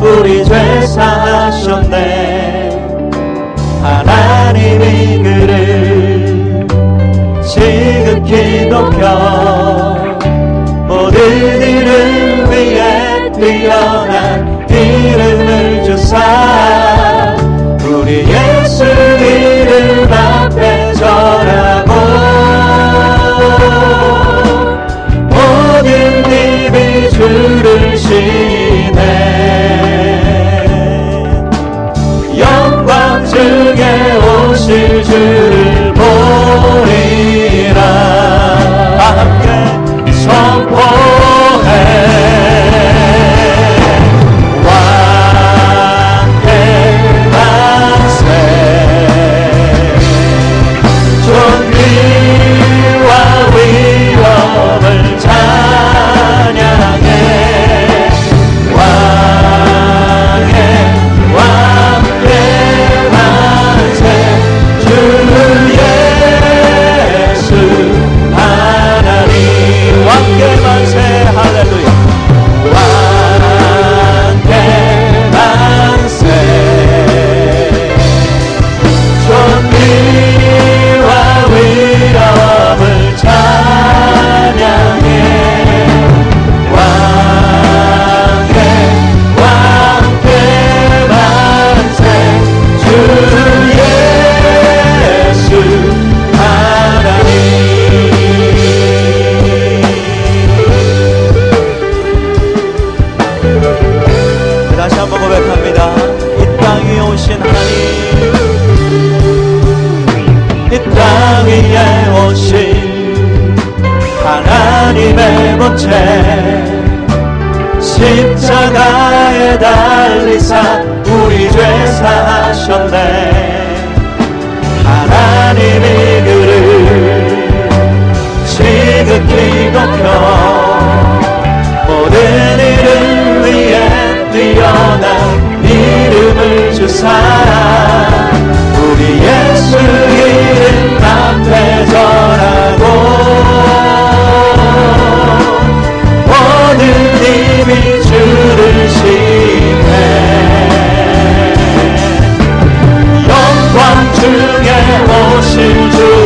우리 죄 사셨네. 하나님이 그를 지극히 높여 십자가에 달리사 우리 죄 사하셨네. 하나님이 그를 지극히 높여 모든 일을 위해 뛰어난 이름을 주사 心中。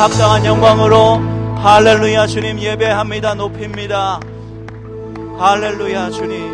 합당한 영광으로 할렐루야 주님 예배합니다. 높입니다. 할렐루야 주님.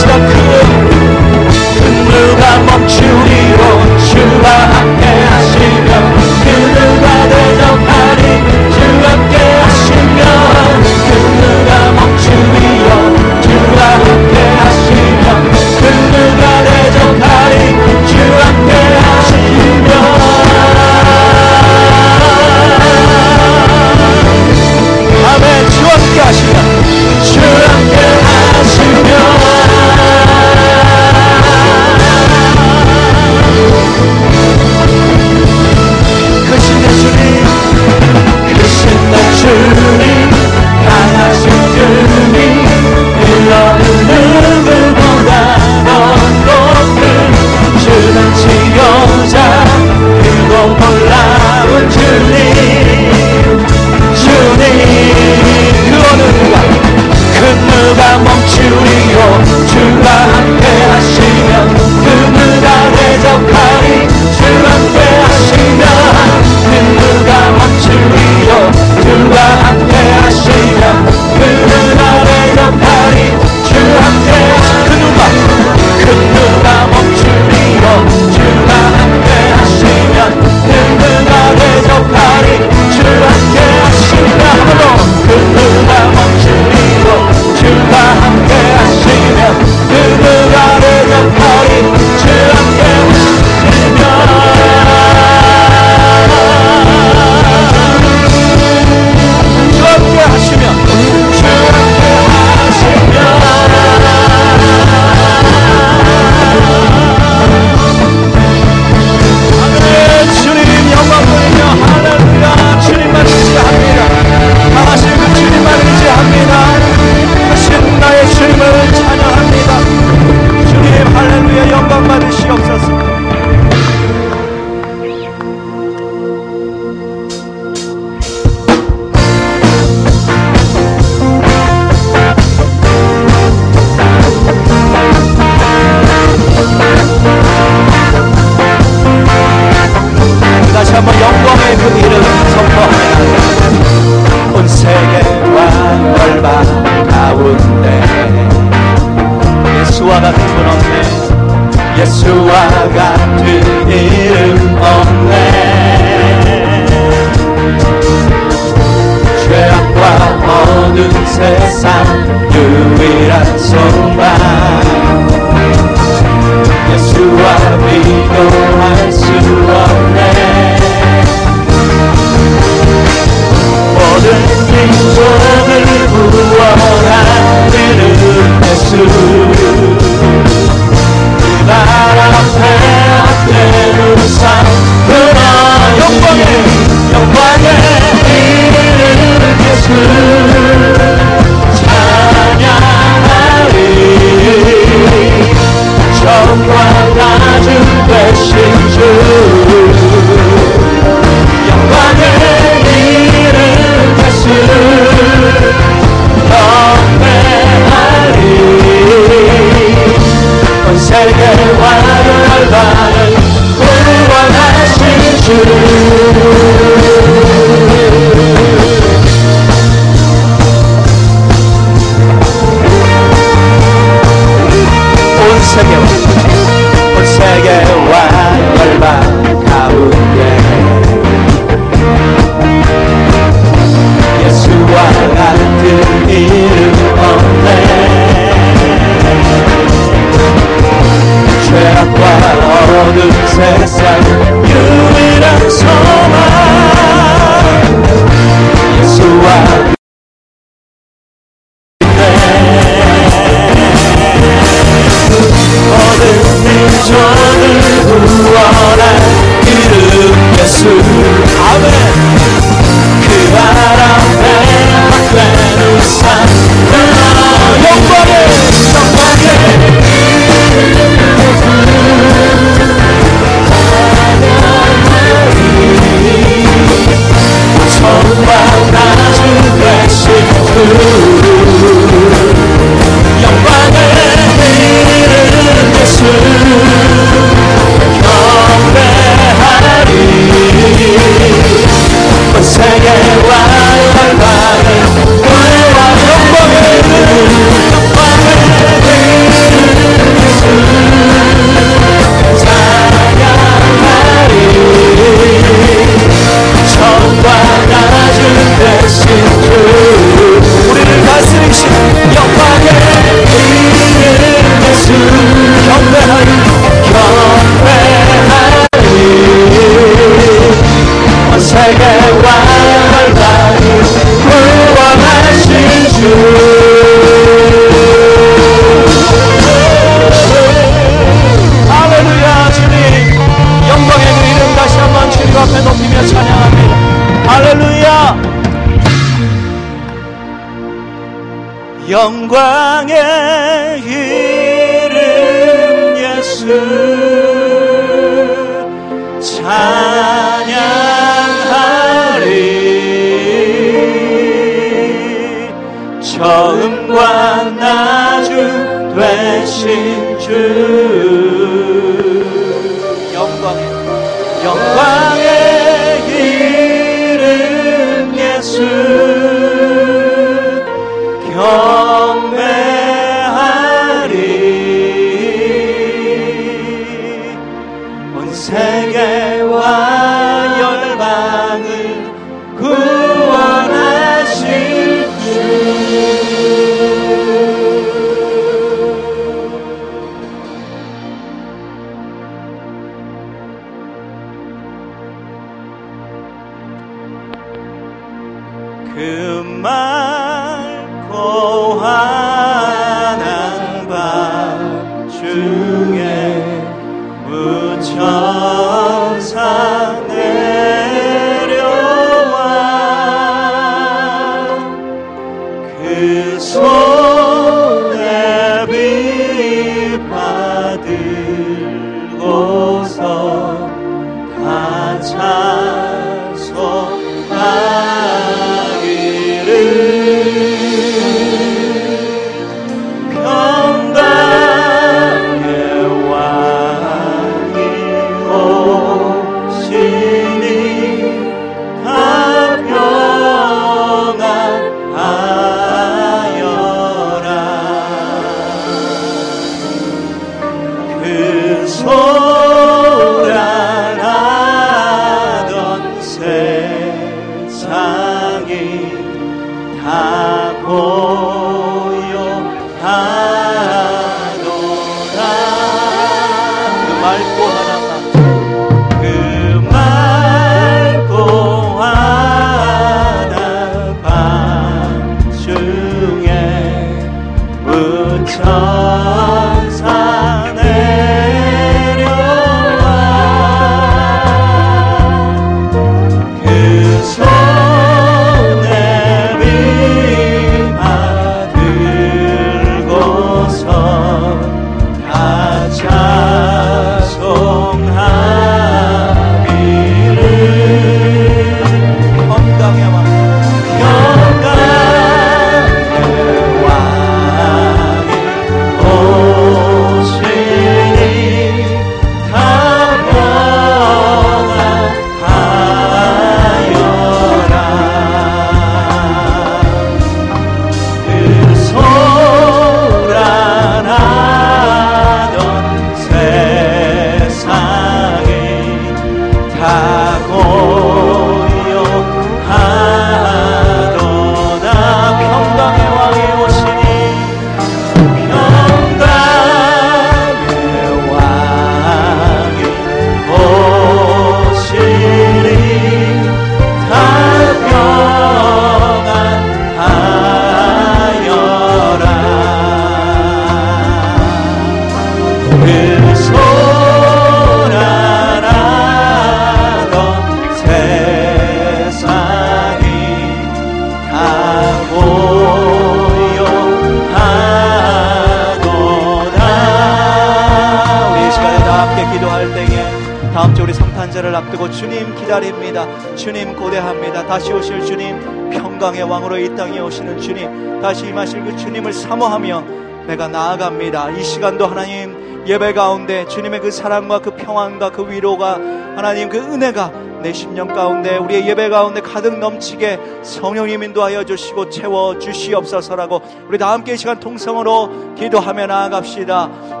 기다립니다. 주님 고대합니다. 다시 오실 주님 평강의 왕으로 이 땅에 오시는 주님 다시 임하실 그 주님을 사모하며 내가 나아갑니다. 이 시간도 하나님 예배 가운데 주님의 그 사랑과 그 평안과 그 위로가 하나님 그 은혜가 내 심령 가운데 우리의 예배 가운데 가득 넘치게 성령님 인도하여 주시고 채워 주시옵소서라고 우리 다 함께 이 시간 통성으로 기도하며 나아갑시다.